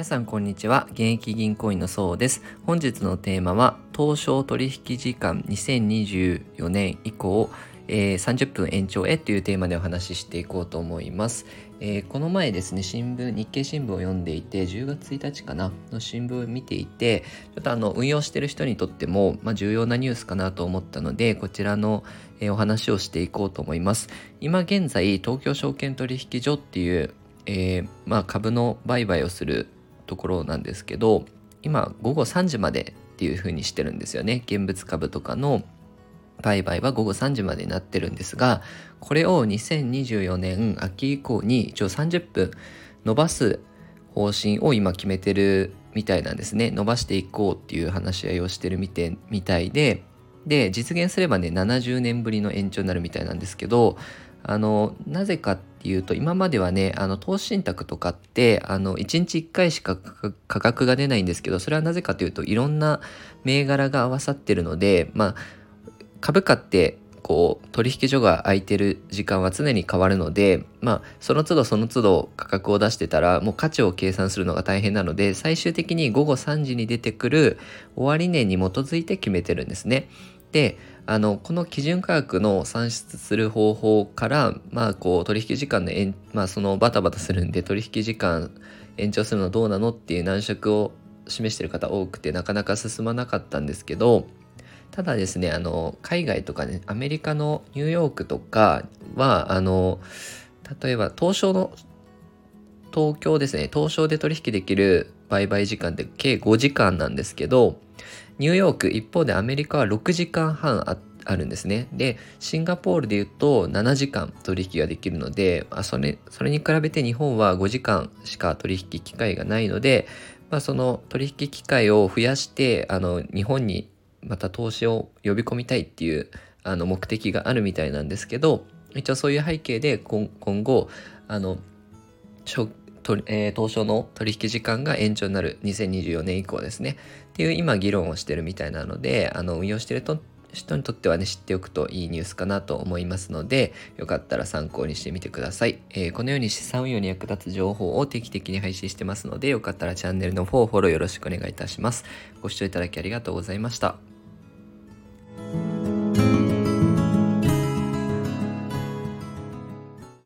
皆さんこんにちは。現役銀行員のそうです。本日のテーマは東証取引時間2024年以降、えー、30分延長へというテーマでお話ししていこうと思います、えー、この前ですね新聞日経新聞を読んでいて10月1日かなの新聞を見ていてちょっとあの運用してる人にとっても、まあ、重要なニュースかなと思ったのでこちらの、え、お話をしていこうと思います。今現在東京証券取引所っていうえー、まあ、株の売買をするところなんですけど今午後3時までっていう風にしてるんですよね。現物株とかの売買は午後3時までになってるんですがこれを2024年秋以降に一応30分伸ばす方針を今決めてるみたいなんですね。伸ばしていこうっていう話し合いをしてるみてみたいでで実現すればね70年ぶりの延長になるみたいなんですけどあのなぜかっていうと今まではねあの投資信託とかってあの1日1回しか価格が出ないんですけどそれはなぜかというといろんな銘柄が合わさってるのでまあ株価ってこう取引所が空いてる時間は常に変わるのでまあその都度その都度価格を出してたらもう価値を計算するのが大変なので最終的に午後3時に出てくる終値に基づいて決めてるんですね。であのこの基準価格の算出する方法からまあこう取引時間の延まあそのバタバタするんで取引時間延長するのどうなのっていう難色を示してる方多くてなかなか進まなかったんですけどただですねあの海外とかねアメリカのニューヨークとかはあの例えば東証の東京ですね東証で取引できる売買時間って計5時間なんですけどニューヨーク一方でアメリカは6時間半ああるんですね。で、シンガポールで言うと7時間取引ができるので、まあ、それそれに比べて日本は5時間しか取引機会がないので、まあ、その取引機会を増やしてあの日本にまた投資を呼び込みたいっていうあの目的があるみたいなんですけど一応そういう背景で今後あのと、えー、東証の取引時間が延長になる2024年以降ですね。っていう今議論をしてるみたいなのであの運用してると人にとってはね知っておくといいニュースかなと思いますのでよかったら参考にしてみてください、えー、このように資産運用に役立つ情報を定期的に配信してますのでよかったらチャンネルの方をフォローよろしくお願いいたします。ご視聴いただきありがとうございました。